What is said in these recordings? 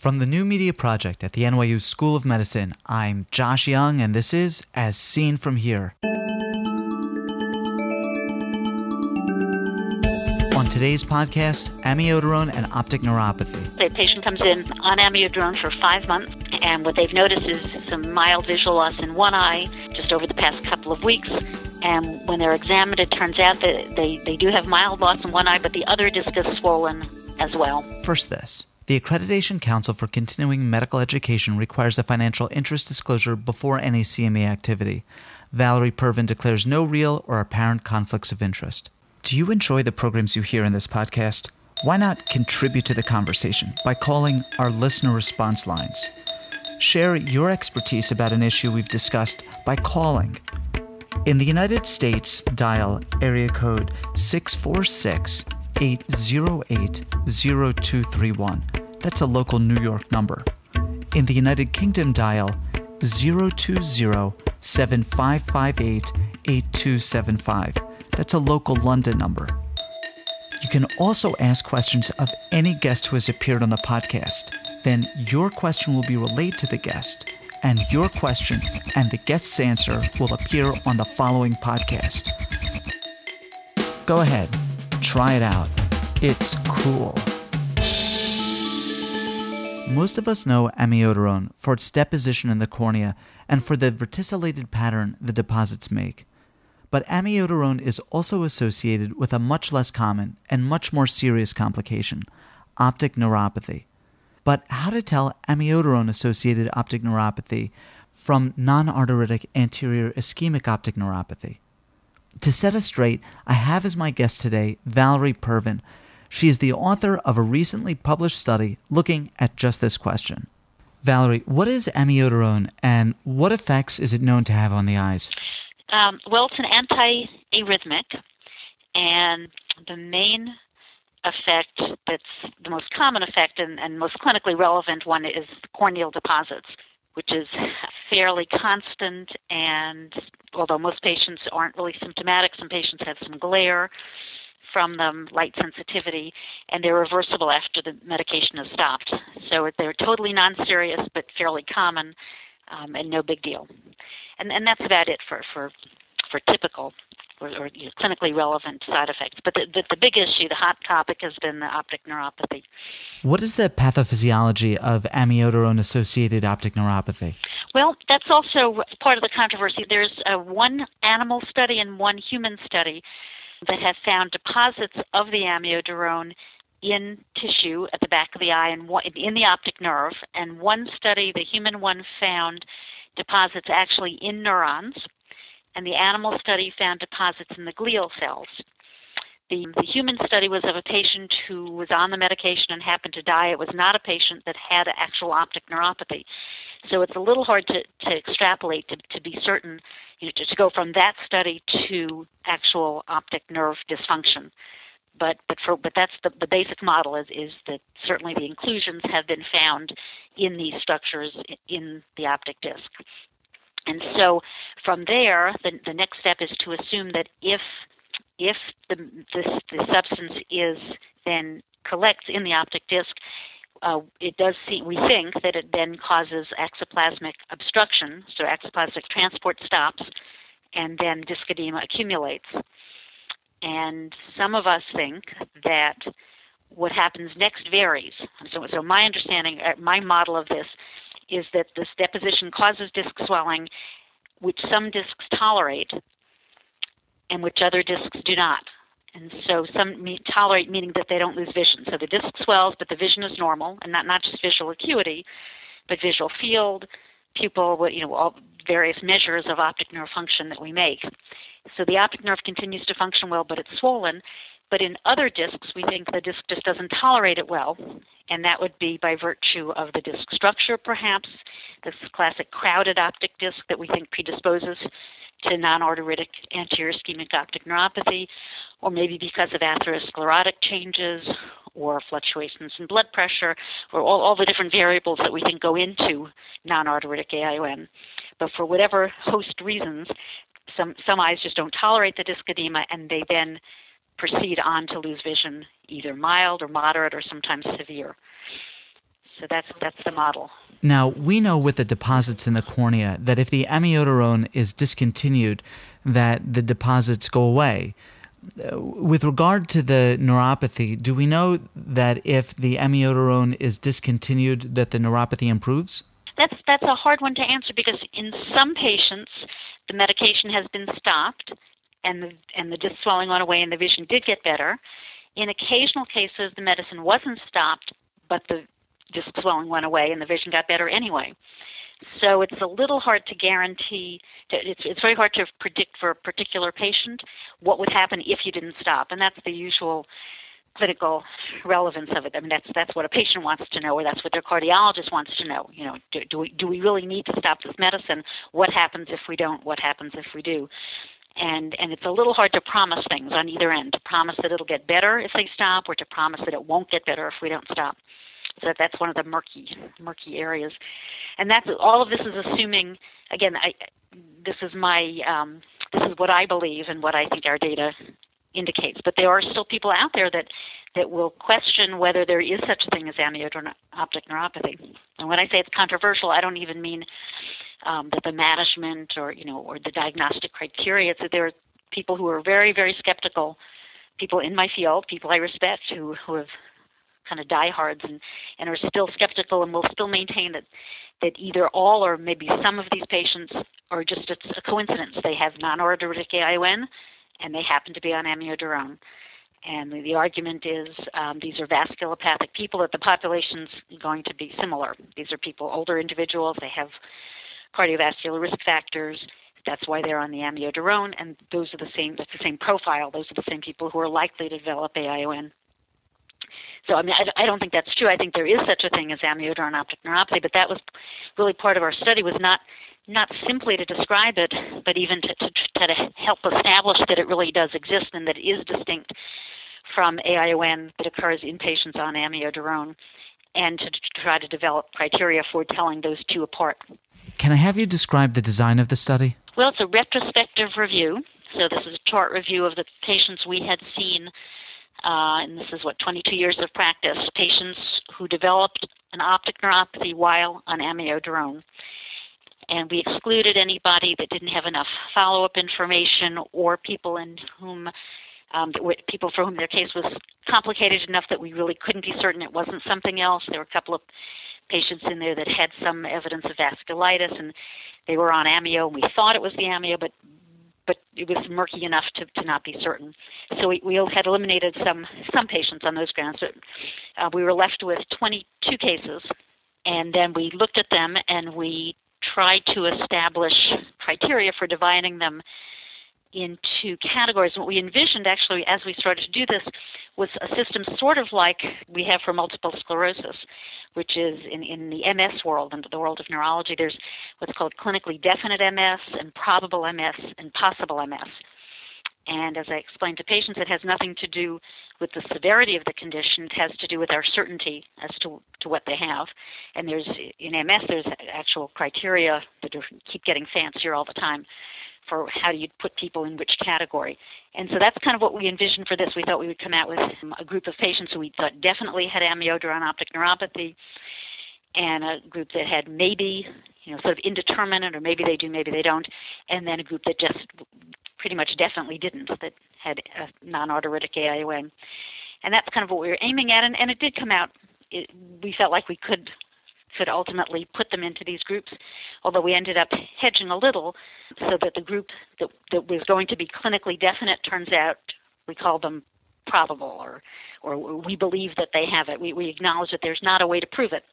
From the New Media Project at the NYU School of Medicine, I'm Josh Young, and this is As Seen From Here. On today's podcast, amiodarone and optic neuropathy. A patient comes in on amiodarone for five months, and what they've noticed is some mild visual loss in one eye just over the past couple of weeks. And when they're examined, it turns out that they, they do have mild loss in one eye, but the other disc is swollen as well. First, this. The Accreditation Council for Continuing Medical Education requires a financial interest disclosure before any CME activity. Valerie Purvin declares no real or apparent conflicts of interest. Do you enjoy the programs you hear in this podcast? Why not contribute to the conversation by calling our listener response lines? Share your expertise about an issue we've discussed by calling. In the United States, dial area code 646 808 0231. That's a local New York number. In the United Kingdom, dial 020 7558 8275. That's a local London number. You can also ask questions of any guest who has appeared on the podcast. Then your question will be relayed to the guest, and your question and the guest's answer will appear on the following podcast. Go ahead, try it out. It's cool. Most of us know amiodarone for its deposition in the cornea and for the verticillated pattern the deposits make. But amiodarone is also associated with a much less common and much more serious complication optic neuropathy. But how to tell amiodarone associated optic neuropathy from non arteritic anterior ischemic optic neuropathy? To set us straight, I have as my guest today Valerie Purvin, she is the author of a recently published study looking at just this question. Valerie, what is amiodarone and what effects is it known to have on the eyes? Um, well, it's an anti-arrhythmic, and the main effect that's the most common effect and, and most clinically relevant one is corneal deposits, which is fairly constant. And although most patients aren't really symptomatic, some patients have some glare from them light sensitivity, and they're reversible after the medication is stopped. So they're totally non-serious but fairly common, um, and no big deal. And and that's about it for for for typical or, or you know, clinically relevant side effects. But the, the, the big issue, the hot topic, has been the optic neuropathy. What is the pathophysiology of amiodarone-associated optic neuropathy? Well, that's also part of the controversy. There's a one animal study and one human study that have found deposits of the amiodarone in tissue at the back of the eye and in the optic nerve. And one study, the human one, found deposits actually in neurons, and the animal study found deposits in the glial cells. The, the human study was of a patient who was on the medication and happened to die. It was not a patient that had actual optic neuropathy. So it's a little hard to, to extrapolate to, to be certain, you know, to, to go from that study to actual optic nerve dysfunction. But but for but that's the, the basic model is is that certainly the inclusions have been found in these structures in the optic disc. And so from there, the, the next step is to assume that if if the, this, the substance is then collects in the optic disc, uh, it does we think that it then causes axoplasmic obstruction, so axoplasmic transport stops, and then disc edema accumulates. And some of us think that what happens next varies. So, so my understanding, uh, my model of this is that this deposition causes disc swelling, which some discs tolerate, and which other discs do not. And so some tolerate meaning that they don't lose vision. So the disc swells, but the vision is normal, and not not just visual acuity, but visual field, pupil, you know, all various measures of optic nerve function that we make. So the optic nerve continues to function well, but it's swollen. But in other discs, we think the disc just doesn't tolerate it well, and that would be by virtue of the disc structure, perhaps, this classic crowded optic disc that we think predisposes to non-arteritic anterior ischemic optic neuropathy, or maybe because of atherosclerotic changes or fluctuations in blood pressure, or all, all the different variables that we think go into non-arteritic AION. But for whatever host reasons, some, some eyes just don't tolerate the disc edema, and they then proceed on to lose vision, either mild or moderate or sometimes severe. So that's that's the model. Now, we know with the deposits in the cornea that if the amiodarone is discontinued, that the deposits go away. Uh, with regard to the neuropathy, do we know that if the amiodarone is discontinued, that the neuropathy improves? That's that's a hard one to answer because in some patients the medication has been stopped and the and the swelling went away and the vision did get better. In occasional cases, the medicine wasn't stopped, but the disc swelling went away and the vision got better anyway. So it's a little hard to guarantee. It's it's very hard to predict for a particular patient what would happen if you didn't stop, and that's the usual clinical relevance of it. I mean, that's that's what a patient wants to know, or that's what their cardiologist wants to know. You know, do, do we do we really need to stop this medicine? What happens if we don't? What happens if we do? And and it's a little hard to promise things on either end. To promise that it'll get better if they stop, or to promise that it won't get better if we don't stop. So that's one of the murky murky areas, and that's all of this is assuming. Again, I this is my um, this is what I believe and what I think our data indicates. But there are still people out there that that will question whether there is such a thing as optic neuropathy. And when I say it's controversial, I don't even mean um, that the management or you know or the diagnostic criteria. It's that there are people who are very very skeptical. People in my field, people I respect, who who have kind of diehards and and are still skeptical and will still maintain that that either all or maybe some of these patients are just it's a coincidence. They have non-arteritic AION and they happen to be on amiodarone. And the, the argument is um, these are vasculopathic people, that the population's going to be similar. These are people, older individuals, they have cardiovascular risk factors. That's why they're on the amiodarone, and those are the same. That's the same profile. Those are the same people who are likely to develop AION. So I mean, I, I don't think that's true. I think there is such a thing as amiodarone optic neuropathy, but that was really part of our study was not not simply to describe it, but even to, to, to help establish that it really does exist and that it is distinct from AION that occurs in patients on amiodarone, and to, to try to develop criteria for telling those two apart. Can I have you describe the design of the study? Well, it's a retrospective review. So this is a chart review of the patients we had seen, uh, and this is what 22 years of practice. Patients who developed an optic neuropathy while on amiodarone and we excluded anybody that didn't have enough follow-up information or people in whom um, people for whom their case was complicated enough that we really couldn't be certain it wasn't something else. There were a couple of patients in there that had some evidence of vasculitis, and they were on amio, and we thought it was the amio, but but it was murky enough to, to not be certain. So we, we had eliminated some some patients on those grounds. But, uh, we were left with 22 cases, and then we looked at them and we tried to establish criteria for dividing them into categories. What we envisioned actually as we started to do this was a system sort of like we have for multiple sclerosis, which is in, in the MS world and the world of neurology, there's what's called clinically definite MS and probable MS and possible MS. And as I explained to patients, it has nothing to do with the severity of the condition. It has to do with our certainty as to, to what they have. And there's in MS, there's actual criteria that keep getting fancier all the time for how do you put people in which category. And so that's kind of what we envisioned for this. We thought we would come out with um, a group of patients who we thought definitely had amiodarone optic neuropathy, and a group that had maybe, you know, sort of indeterminate, or maybe they do, maybe they don't, and then a group that just pretty much definitely didn't, that had a non-arteritic AION. And that's kind of what we were aiming at, and, and it did come out. It, we felt like we could could ultimately put them into these groups, although we ended up hedging a little so that the group that, that was going to be clinically definite turns out we call them probable or or we believe that they have it. We, we acknowledge that there's not a way to prove it.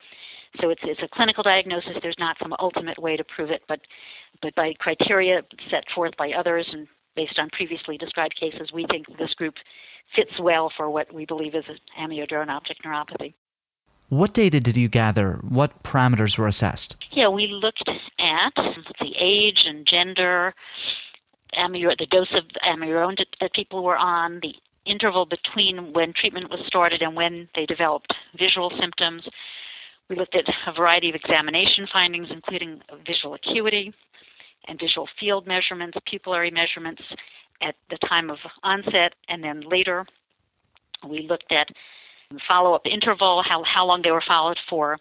So it's, it's a clinical diagnosis. There's not some ultimate way to prove it, but but by criteria set forth by others and based on previously described cases, we think this group fits well for what we believe is amiodarone optic neuropathy. What data did you gather? What parameters were assessed? Yeah, we looked at the age and gender, amio, the dose of amiodarone that people were on, the interval between when treatment was started and when they developed visual symptoms. We looked at a variety of examination findings, including visual acuity, and visual field measurements, pupillary measurements at the time of onset and then later. We looked at follow up interval, how, how long they were followed for.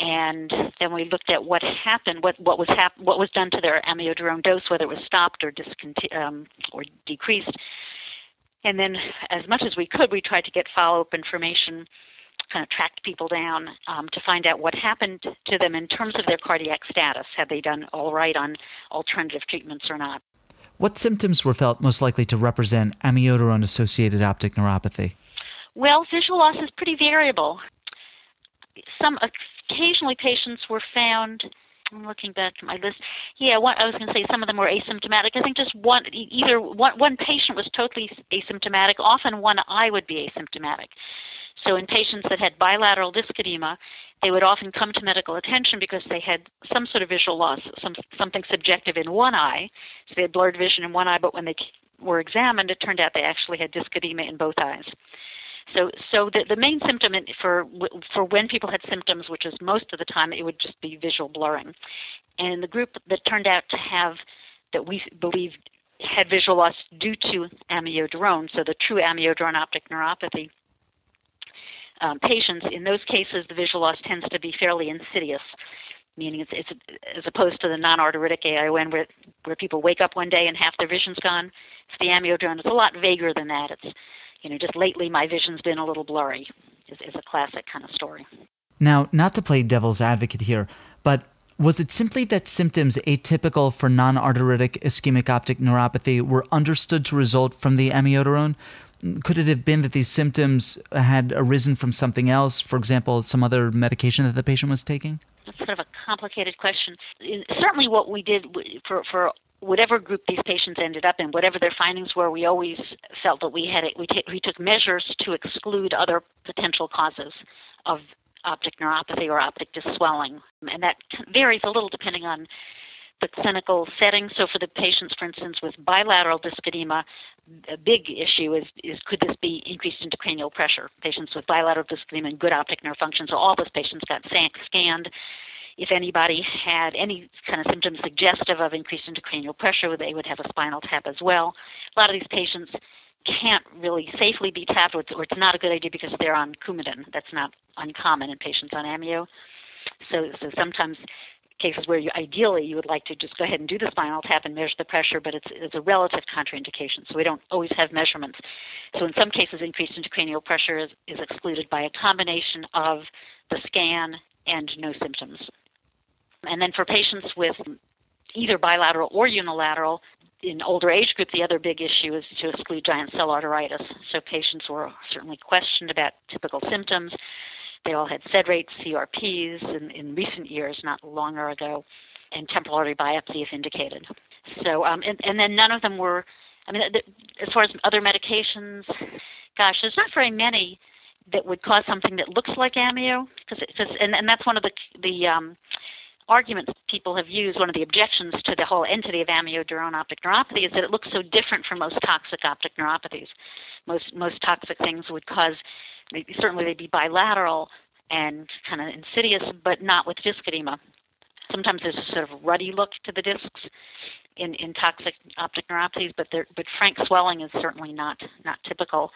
And then we looked at what happened, what, what was hap- what was done to their amiodarone dose, whether it was stopped or disconti- um, or decreased. And then, as much as we could, we tried to get follow up information kind of tracked people down um, to find out what happened to them in terms of their cardiac status. Had they done all right on alternative treatments or not? What symptoms were felt most likely to represent amiodarone associated optic neuropathy? Well, visual loss is pretty variable. Some occasionally patients were found. I'm looking back to my list. Yeah, one, I was going to say some of them were asymptomatic. I think just one, either one, one patient was totally asymptomatic. Often one eye would be asymptomatic. So in patients that had bilateral disc edema, they would often come to medical attention because they had some sort of visual loss, some something subjective in one eye. So they had blurred vision in one eye, but when they were examined, it turned out they actually had disc edema in both eyes. So, so the, the main symptom for for when people had symptoms, which is most of the time, it would just be visual blurring. And the group that turned out to have that we believe had visual loss due to amiodarone, so the true amiodarone optic neuropathy, um, patients, in those cases, the visual loss tends to be fairly insidious, meaning it's, it's as opposed to the non-arteritic AION where where people wake up one day and half their vision's gone. It's the amiodarone. It's a lot vaguer than that. It's you know just lately my vision's been a little blurry. Is, is a classic kind of story. Now, not to play devil's advocate here, but was it simply that symptoms atypical for non arteritic ischemic optic neuropathy were understood to result from the amiodarone? could it have been that these symptoms had arisen from something else? For example, some other medication that the patient was taking? That's sort of a complicated question. Certainly, what we did for, for whatever group these patients ended up in, whatever their findings were, we always felt that we had it, we, t- we took measures to exclude other potential causes of optic neuropathy or optic disc swelling, and that varies a little depending on the clinical setting. So, for the patients, for instance, with bilateral disc edema, a big issue is, is could this be increased intracranial pressure? Patients with bilateral disc edema and good optic nerve function. So, all those patients got scanned. If anybody had any kind of symptoms suggestive of increased intracranial pressure, they would have a spinal tap as well. A lot of these patients can't really safely be tapped, or it's, or it's not a good idea because they're on Coumadin. That's not uncommon in patients on amio. So, so sometimes cases where you ideally you would like to just go ahead and do the spinal tap and measure the pressure, but it's, it's a relative contraindication, so we don't always have measurements. So in some cases, increased intracranial pressure is, is excluded by a combination of the scan and no symptoms. And then for patients with either bilateral or unilateral, in older age group, the other big issue is to exclude giant cell arteritis. So patients were certainly questioned about typical symptoms. They all had sed rates, CRPs in, in recent years, not longer ago, and temporal artery biopsy if indicated. So, um, and, and then none of them were, I mean, as far as other medications, gosh, there's not very many that would cause something that looks like amio, because and, and that's one of the the um, arguments people have used. One of the objections to the whole entity of amiodarone optic neuropathy is that it looks so different from most toxic optic neuropathies. Most most toxic things would cause certainly they'd be bilateral and kind of insidious, but not with disc edema. Sometimes there's a sort of ruddy look to the discs in, in toxic optic neuropathies, but but frank swelling is certainly not not typical.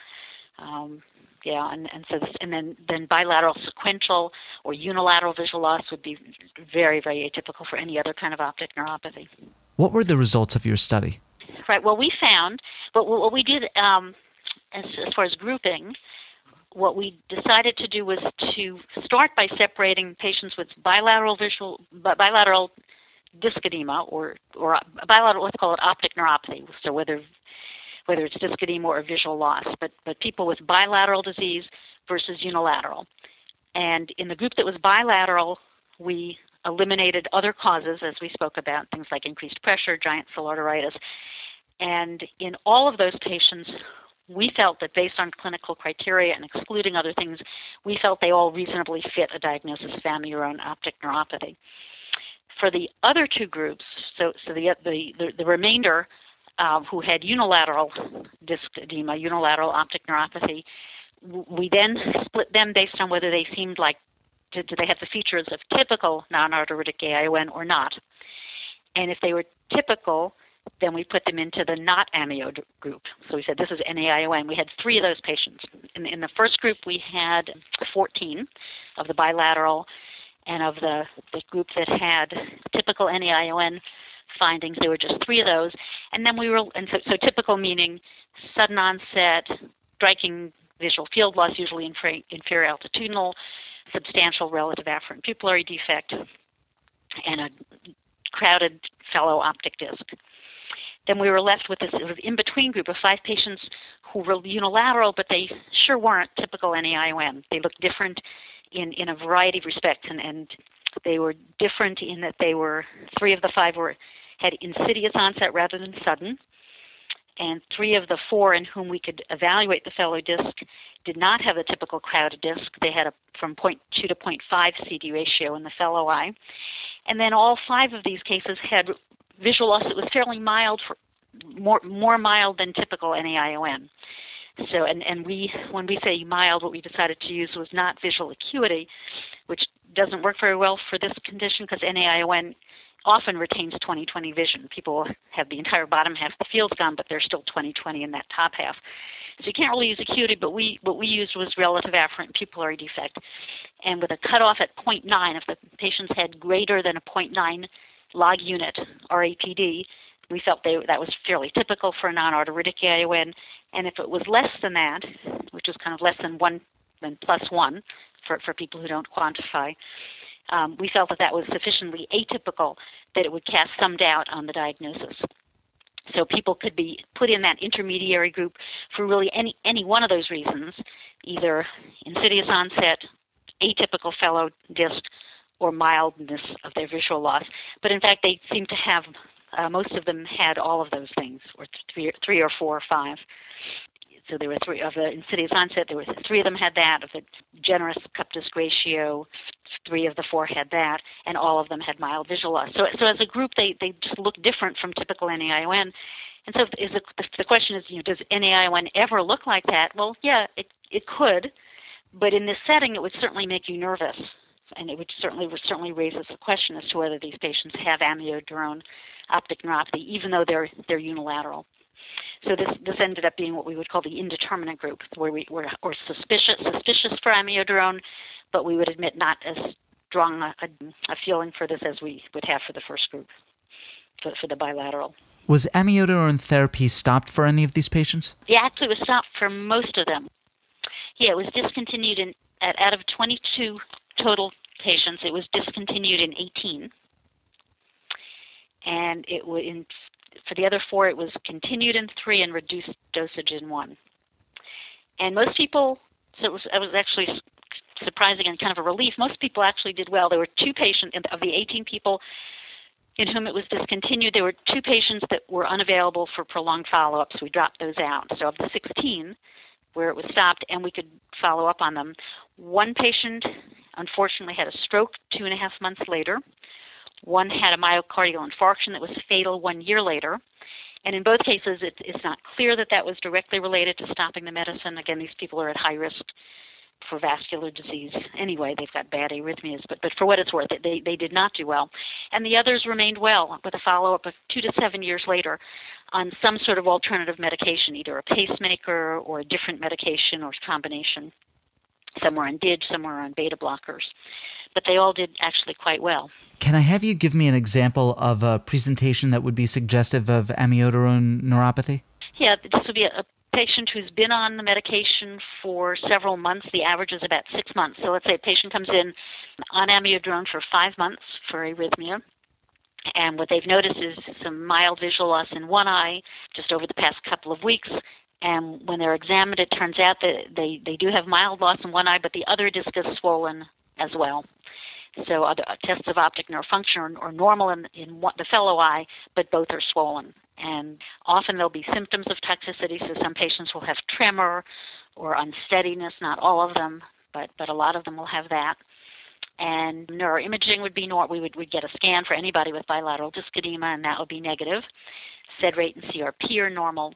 Um, yeah, and, and so this, and then then bilateral sequential or unilateral visual loss would be very very atypical for any other kind of optic neuropathy. What were the results of your study? Right. Well, we found, but what we did um, as, as far as grouping what we decided to do was to start by separating patients with bilateral visual bilateral disc edema or or bilateral let's call it optic neuropathy so whether whether it's disc edema or visual loss but but people with bilateral disease versus unilateral and in the group that was bilateral we eliminated other causes as we spoke about things like increased pressure giant cell arteritis and in all of those patients we felt that based on clinical criteria and excluding other things, we felt they all reasonably fit a diagnosis of amiodarone optic neuropathy. For the other two groups, so, so the, the, the, the remainder uh, who had unilateral disc edema, unilateral optic neuropathy, we then split them based on whether they seemed like, did, did they have the features of typical non-arteritic AION or not. And if they were typical, then we put them into the not amio group. So we said this is NAION. We had three of those patients. In, in the first group, we had 14 of the bilateral, and of the, the group that had typical NAION findings, there were just three of those. And then we were, and so, so typical meaning sudden onset, striking visual field loss, usually in inferior altitudinal, substantial relative afferent pupillary defect, and a crowded fellow optic disc. Then we were left with this sort of in between group of five patients who were unilateral, but they sure weren't typical NAION. They looked different in, in a variety of respects, and, and they were different in that they were three of the five were had insidious onset rather than sudden, and three of the four in whom we could evaluate the fellow disc did not have a typical crowded disc. They had a from 0.2 to 0.5 CD ratio in the fellow eye, and then all five of these cases had visual loss that was fairly mild, for, more more mild than typical NAION. So, and, and we, when we say mild, what we decided to use was not visual acuity, which doesn't work very well for this condition because NAION often retains 20/20 vision. People have the entire bottom half of the field gone, but they're still 20/20 in that top half. So you can't really use acuity, but we what we used was relative afferent pupillary defect, and with a cutoff at 0.9, if the patients had greater than a 0.9 log unit RAPD, we felt they, that was fairly typical for a non-arteritic AION, and if it was less than that, which was kind of less than one, than plus one, for for people who don't quantify, um, we felt that that was sufficiently atypical that it would cast some doubt on the diagnosis. So people could be put in that intermediary group for really any any one of those reasons, either insidious onset, atypical fellow disc, or mildness of their visual loss. But in fact, they seem to have uh, most of them had all of those things, or three, three or four or five so there were three of the insidious onset. There were three of them had that. Of the generous cup disc ratio, three of the four had that, and all of them had mild visual loss. So, so as a group, they they just look different from typical NAION. And so, is the, the question is, you know, does NAION ever look like that? Well, yeah, it it could, but in this setting, it would certainly make you nervous, and it would certainly would certainly raises the question as to whether these patients have amiodarone optic neuropathy, even though they're they're unilateral. So this this ended up being what we would call the indeterminate group, where we were or suspicious suspicious for amiodarone, but we would admit not as strong a, a, feeling for this as we would have for the first group, for, for the bilateral. Was amiodarone therapy stopped for any of these patients? Yeah, actually, it was stopped for most of them. Yeah, it was discontinued in at, out of 22 total patients. It was discontinued in 18, and it was in for the other four, it was continued in three and reduced dosage in one. And most people, so it was, it was actually surprising and kind of a relief. Most people actually did well. There were two patients of the 18 people in whom it was discontinued. There were two patients that were unavailable for prolonged follow-up, so we dropped those out. So of the 16 where it was stopped and we could follow up on them, one patient unfortunately had a stroke two and a half months later. One had a myocardial infarction that was fatal one year later. And in both cases, it, it's not clear that that was directly related to stopping the medicine. Again, these people are at high risk for vascular disease anyway. They've got bad arrhythmias, but, but for what it's worth, they, they did not do well. And the others remained well with a follow up of two to seven years later on some sort of alternative medication, either a pacemaker or a different medication or combination. Some were on DIG, some were on beta blockers. But they all did actually quite well. Can I have you give me an example of a presentation that would be suggestive of amiodarone neuropathy? Yeah, this would be a, patient who's been on the medication for several months. The average is about six months. So let's say a patient comes in on amiodarone for five months for arrhythmia. And what they've noticed is some mild visual loss in one eye just over the past couple of weeks. And when they're examined, it turns out that they, they do have mild loss in one eye, but the other disc is swollen as well. So other tests of optic nerve function are, normal in, in the fellow eye, but both are swollen. And often there'll be symptoms of toxicity. So some patients will have tremor or unsteadiness. Not all of them, but but a lot of them will have that. And neuroimaging would be normal. We would we'd get a scan for anybody with bilateral disc edema, and that would be negative. SED rate and CRP are normal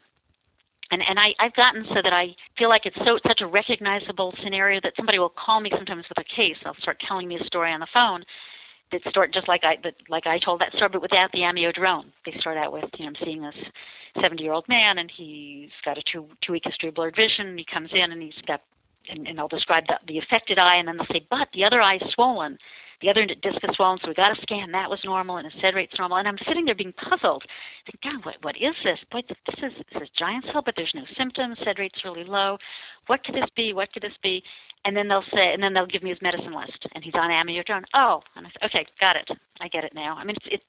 and and I, I've gotten so that I feel like it's so such a recognizable scenario that somebody will call me sometimes with a case. They'll start telling me a story on the phone, that start just like I that, like I told that story, but without the amiodarone. They start out with, you know, I'm seeing this 70 year old man, and he's got a two two week history of blurred vision. And he comes in, and he's got, and, and I'll describe the, the affected eye, and then they'll say, but the other eye is swollen. The other disc is swollen, so we got a scan. That was normal, and his SED rate's normal. And I'm sitting there being puzzled. Thinking, God, what, what is this? Boy, this is, this is giant cell, but there's no symptoms. SED rate's really low. What could this be? What could this be? And then they'll say, and then they'll give me his medicine list, and he's on amiodarone. Oh, and I okay, got it. I get it now. I mean, it's,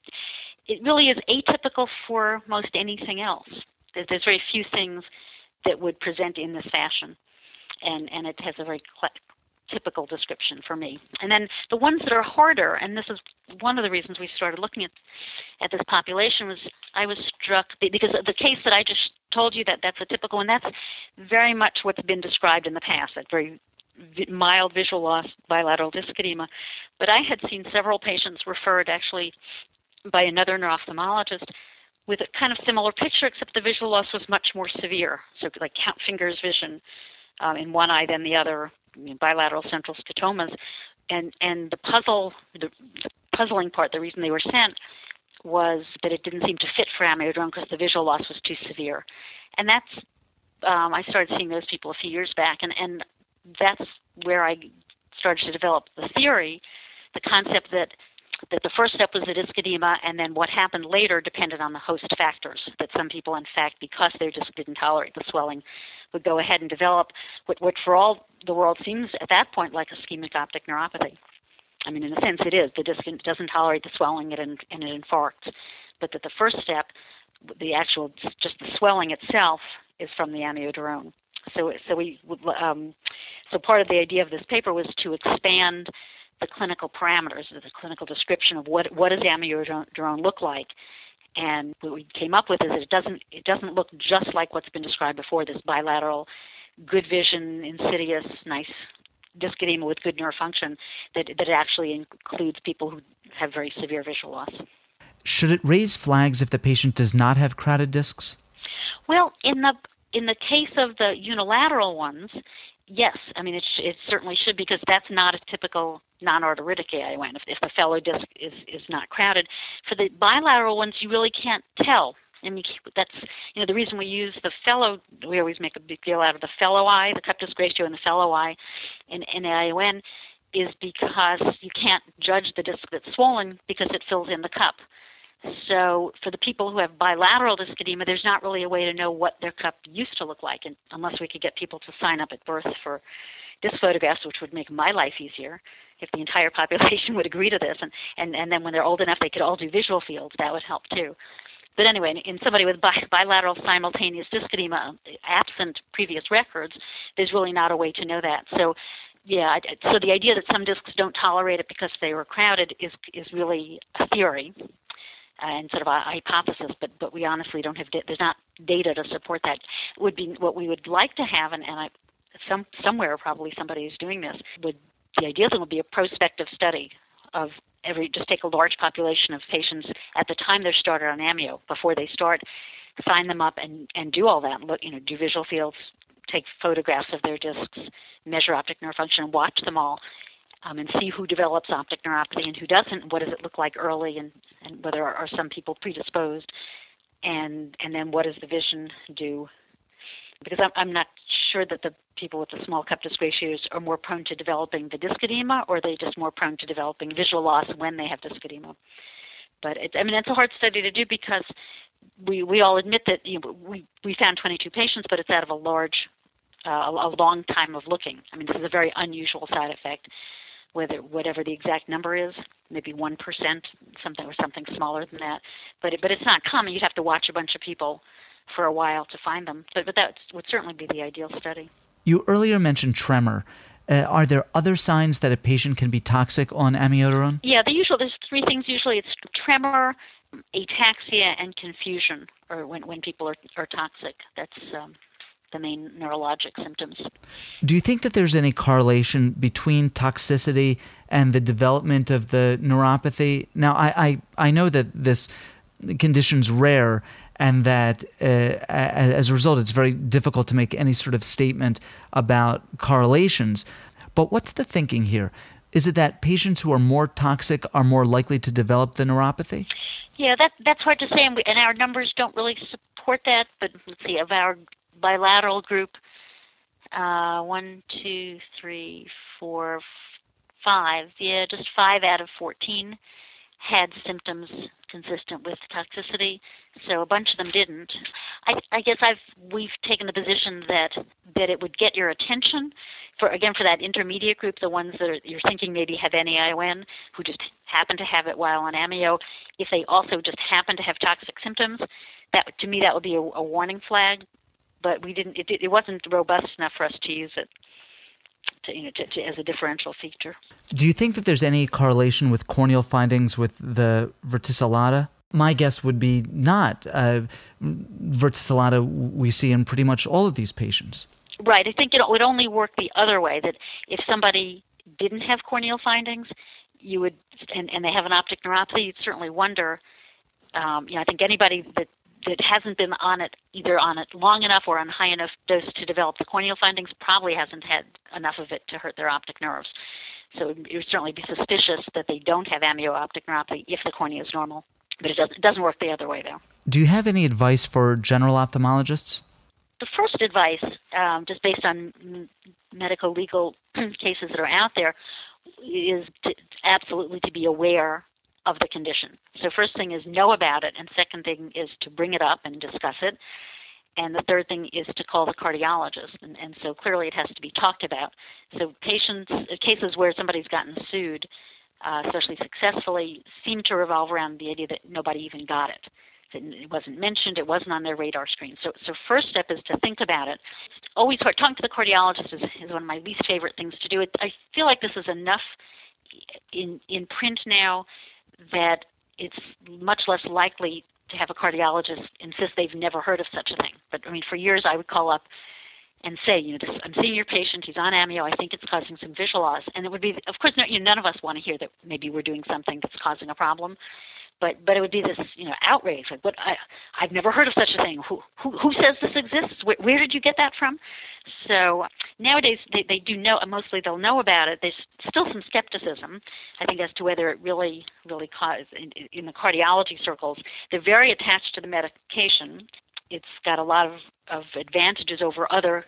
it, it really is atypical for most anything else. There's, there's very few things that would present in this fashion, and and it has a very typical description for me. And then the ones that are harder, and this is one of the reasons we started looking at at this population was I was struck because the case that I just told you that that's a typical one. That's very much what's been described in the past. That very mild visual loss, bilateral disc edema. But I had seen several patients referred actually by another neuro-ophthalmologist with a kind of similar picture, except the visual loss was much more severe. So like count fingers vision um, in one eye than the other, bilateral central scotomas, and and the puzzle, the, puzzling part, the reason they were sent was that it didn't seem to fit for amiodarone because the visual loss was too severe, and that's um, I started seeing those people a few years back, and and that's where I started to develop the theory, the concept that that the first step was the disc edema, and then what happened later depended on the host factors. That some people, in fact, because they just didn't tolerate the swelling, would go ahead and develop what, what for all the world seems at that point like ischemic optic neuropathy. I mean, in a sense, it is. The disc doesn't tolerate the swelling, and and it infarcts. But that the first step, the actual just the swelling itself, is from the amiodarone. So, so we um, so part of the idea of this paper was to expand the clinical parameters, the clinical description of what what does amiodarone look like, and what we came up with is that it doesn't it doesn't look just like what's been described before. This bilateral, good vision, insidious, nice disc edema with good nerve function. That that actually includes people who have very severe visual loss. Should it raise flags if the patient does not have crowded discs? Well, in the in the case of the unilateral ones, yes. I mean, it, sh- it certainly should because that's not a typical non-arteritic AION. If, if the fellow disc is, is not crowded, for the bilateral ones, you really can't tell. I mean, that's you know the reason we use the fellow. We always make a big deal out of the fellow eye, the cup disc ratio, and the fellow eye in, in AION is because you can't judge the disc that's swollen because it fills in the cup. So for the people who have bilateral disc edema, there's not really a way to know what their cup used to look like, unless we could get people to sign up at birth for disc photographs, which would make my life easier if the entire population would agree to this, and, and, and then when they're old enough, they could all do visual fields. That would help too. But anyway, in somebody with bi- bilateral simultaneous disc edema, absent previous records, there's really not a way to know that. So yeah, so the idea that some discs don't tolerate it because they were crowded is is really a theory and sort of a hypothesis, but but we honestly don't have there's not data to support that. Would be what we would like to have, and, and I, some somewhere probably somebody is doing this. Would the ideal thing would be a prospective study of every just take a large population of patients at the time they're started on amio before they start, sign them up and and do all that. Look, you know, do visual fields, take photographs of their discs, measure optic nerve function, watch them all, um, and see who develops optic neuropathy and who doesn't. What does it look like early, and, and whether are, are some people predisposed, and and then what does the vision do? Because I'm, I'm not sure that the people with the small cup disc ratios are more prone to developing the disc edema, or are they just more prone to developing visual loss when they have disc edema. But I mean, it's a hard study to do because we we all admit that you know, we we found 22 patients, but it's out of a large, uh, a long time of looking. I mean, this is a very unusual side effect whether whatever the exact number is, maybe one percent, something or something smaller than that. But it, but it's not common. You'd have to watch a bunch of people for a while to find them. But but that would certainly be the ideal study. You earlier mentioned tremor. Uh, are there other signs that a patient can be toxic on amiodarone? Yeah, the usual. There's three things usually. It's tremor, ataxia, and confusion, or when when people are are toxic. That's um, the main neurologic symptoms. Do you think that there's any correlation between toxicity and the development of the neuropathy? Now, I, I, I know that this condition's rare and that uh, as a result, it's very difficult to make any sort of statement about correlations. But what's the thinking here? Is it that patients who are more toxic are more likely to develop the neuropathy? Yeah, that that's hard to say, and, we, and our numbers don't really support that. But let's see, of our bilateral group, uh, one, two, three, four, five. Yeah, just five out of fourteen had symptoms consistent with toxicity, so a bunch of them didn't. I, I guess I've we've taken the position that that it would get your attention for again for that intermediate group, the ones that are, you're thinking maybe have NAION, who just happen to have it while on amio. If they also just happen to have toxic symptoms, that to me that would be a, a warning flag. But we didn't. It, it wasn't robust enough for us to use it to, you know, to, to, as a differential feature. Do you think that there's any correlation with corneal findings with the verticillata? My guess would be not. Uh, verticillata we see in pretty much all of these patients. Right. I think it would only work the other way. That if somebody didn't have corneal findings, you would, and, and they have an optic neuropathy, you'd certainly wonder. Um, you know, I think anybody that that hasn't been on it either on it long enough or on high enough dose to develop the corneal findings probably hasn't had enough of it to hurt their optic nerves. So it would certainly be suspicious that they don't have amyoptic neuropathy if the cornea is normal. But it doesn't, it doesn't work the other way, though. Do you have any advice for general ophthalmologists? The first advice, um, just based on medical legal cases that are out there, is to, absolutely to be aware of the condition. So, first thing is know about it, and second thing is to bring it up and discuss it. And the third thing is to call the cardiologist. And, and so clearly it has to be talked about. So, patients, cases where somebody's gotten sued, uh, especially successfully, seem to revolve around the idea that nobody even got it. It wasn't mentioned. It wasn't on their radar screen. So, so first step is to think about it. Always talking to the cardiologist is, is one of my least favorite things to do. I feel like this is enough in in print now that it's much less likely to have a cardiologist insist they've never heard of such a thing. But I mean, for years I would call up and say, you know, this, I'm seeing your patient. He's on amio. I think it's causing some visual loss. And it would be, of course, no, you know, none of us want to hear that maybe we're doing something that's causing a problem but but it would be this you know outrage like what I I've never heard of such a thing who who who says this exists where, where did you get that from so nowadays they they do know mostly they'll know about it there's still some skepticism I think as to whether it really really causes in, in the cardiology circles they're very attached to the medication it's got a lot of of advantages over other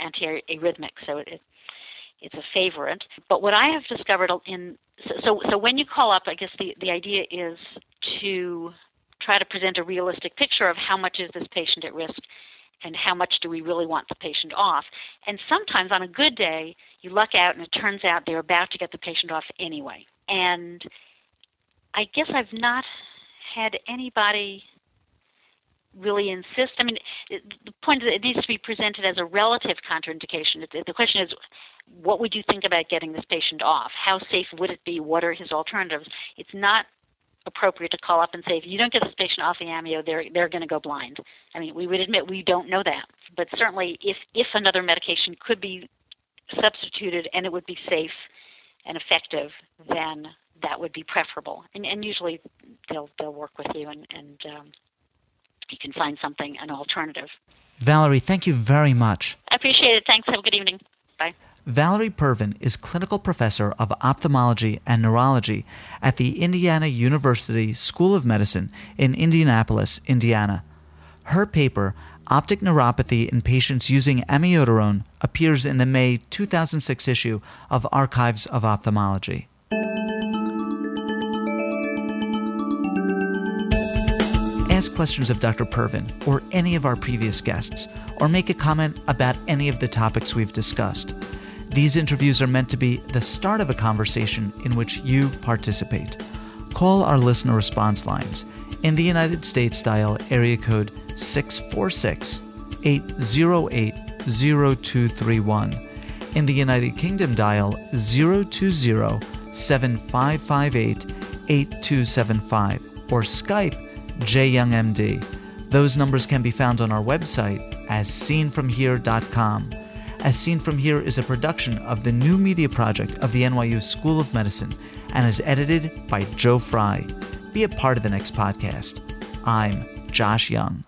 antiarrhythmics so it, it it's a favorite. But what I have discovered in so so when you call up, I guess the the idea is to try to present a realistic picture of how much is this patient at risk and how much do we really want the patient off. And sometimes on a good day, you luck out and it turns out they're about to get the patient off anyway. And I guess I've not had anybody really insist. I mean, the point is it needs to be presented as a relative contraindication. The question is, what would you think about getting this patient off? How safe would it be? What are his alternatives? It's not appropriate to call up and say if you don't get this patient off the amio, they're they're going to go blind. I mean, we would admit we don't know that, but certainly if if another medication could be substituted and it would be safe and effective, then that would be preferable. And, and usually they'll they'll work with you and and um, you can find something an alternative. Valerie, thank you very much. I appreciate it. Thanks. Have a good evening. Bye. Valerie Purvin is clinical professor of ophthalmology and neurology at the Indiana University School of Medicine in Indianapolis, Indiana. Her paper, Optic Neuropathy in Patients Using Amiodarone, appears in the May 2006 issue of Archives of Ophthalmology. Ask questions of Dr. Purvin or any of our previous guests, or make a comment about any of the topics we've discussed. These interviews are meant to be the start of a conversation in which you participate. Call our listener response lines. In the United States, dial area code 646 808 0231. In the United Kingdom, dial 020 7558 8275 or Skype JYoungMD. Those numbers can be found on our website as seenfromhere.com. As Seen From Here is a production of the new media project of the NYU School of Medicine and is edited by Joe Fry. Be a part of the next podcast. I'm Josh Young.